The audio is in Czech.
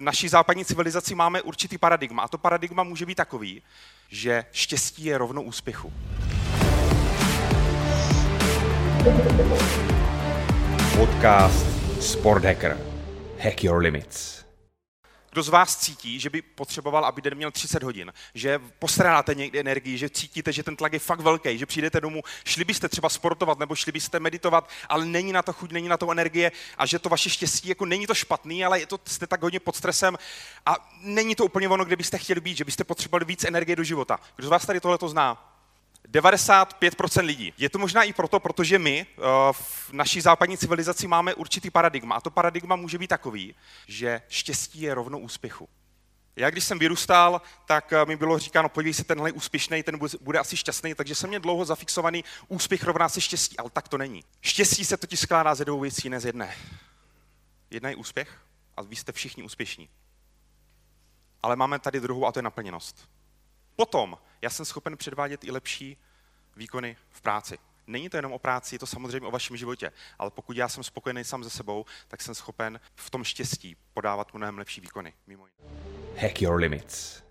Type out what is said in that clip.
Naší západní civilizaci máme určitý paradigma a to paradigma může být takový, že štěstí je rovno úspěchu. Podcast Sport Hacker. Hack your limits. Kdo z vás cítí, že by potřeboval, aby den měl 30 hodin, že postrádáte někdy energii, že cítíte, že ten tlak je fakt velký, že přijdete domů, šli byste třeba sportovat nebo šli byste meditovat, ale není na to chuť, není na to energie a že to vaše štěstí, jako není to špatný, ale je to, jste tak hodně pod stresem a není to úplně ono, kde byste chtěli být, že byste potřebovali víc energie do života. Kdo z vás tady tohle to zná? 95% lidí. Je to možná i proto, protože my eh, v naší západní civilizaci máme určitý paradigma. A to paradigma může být takový, že štěstí je rovno úspěchu. Já když jsem vyrůstal, tak eh, mi bylo říkáno, podívej se, tenhle úspěšný, ten bude asi šťastný, takže jsem měl dlouho zafixovaný úspěch rovná se štěstí, ale tak to není. Štěstí se totiž skládá ze dvou věcí, ne z jedné. Jedna je úspěch a vy jste všichni úspěšní. Ale máme tady druhou a to je naplněnost. Potom já jsem schopen předvádět i lepší výkony v práci. Není to jenom o práci, je to samozřejmě o vašem životě, ale pokud já jsem spokojený sám se sebou, tak jsem schopen v tom štěstí podávat mnohem lepší výkony. Mimo jiné. Hack your limits.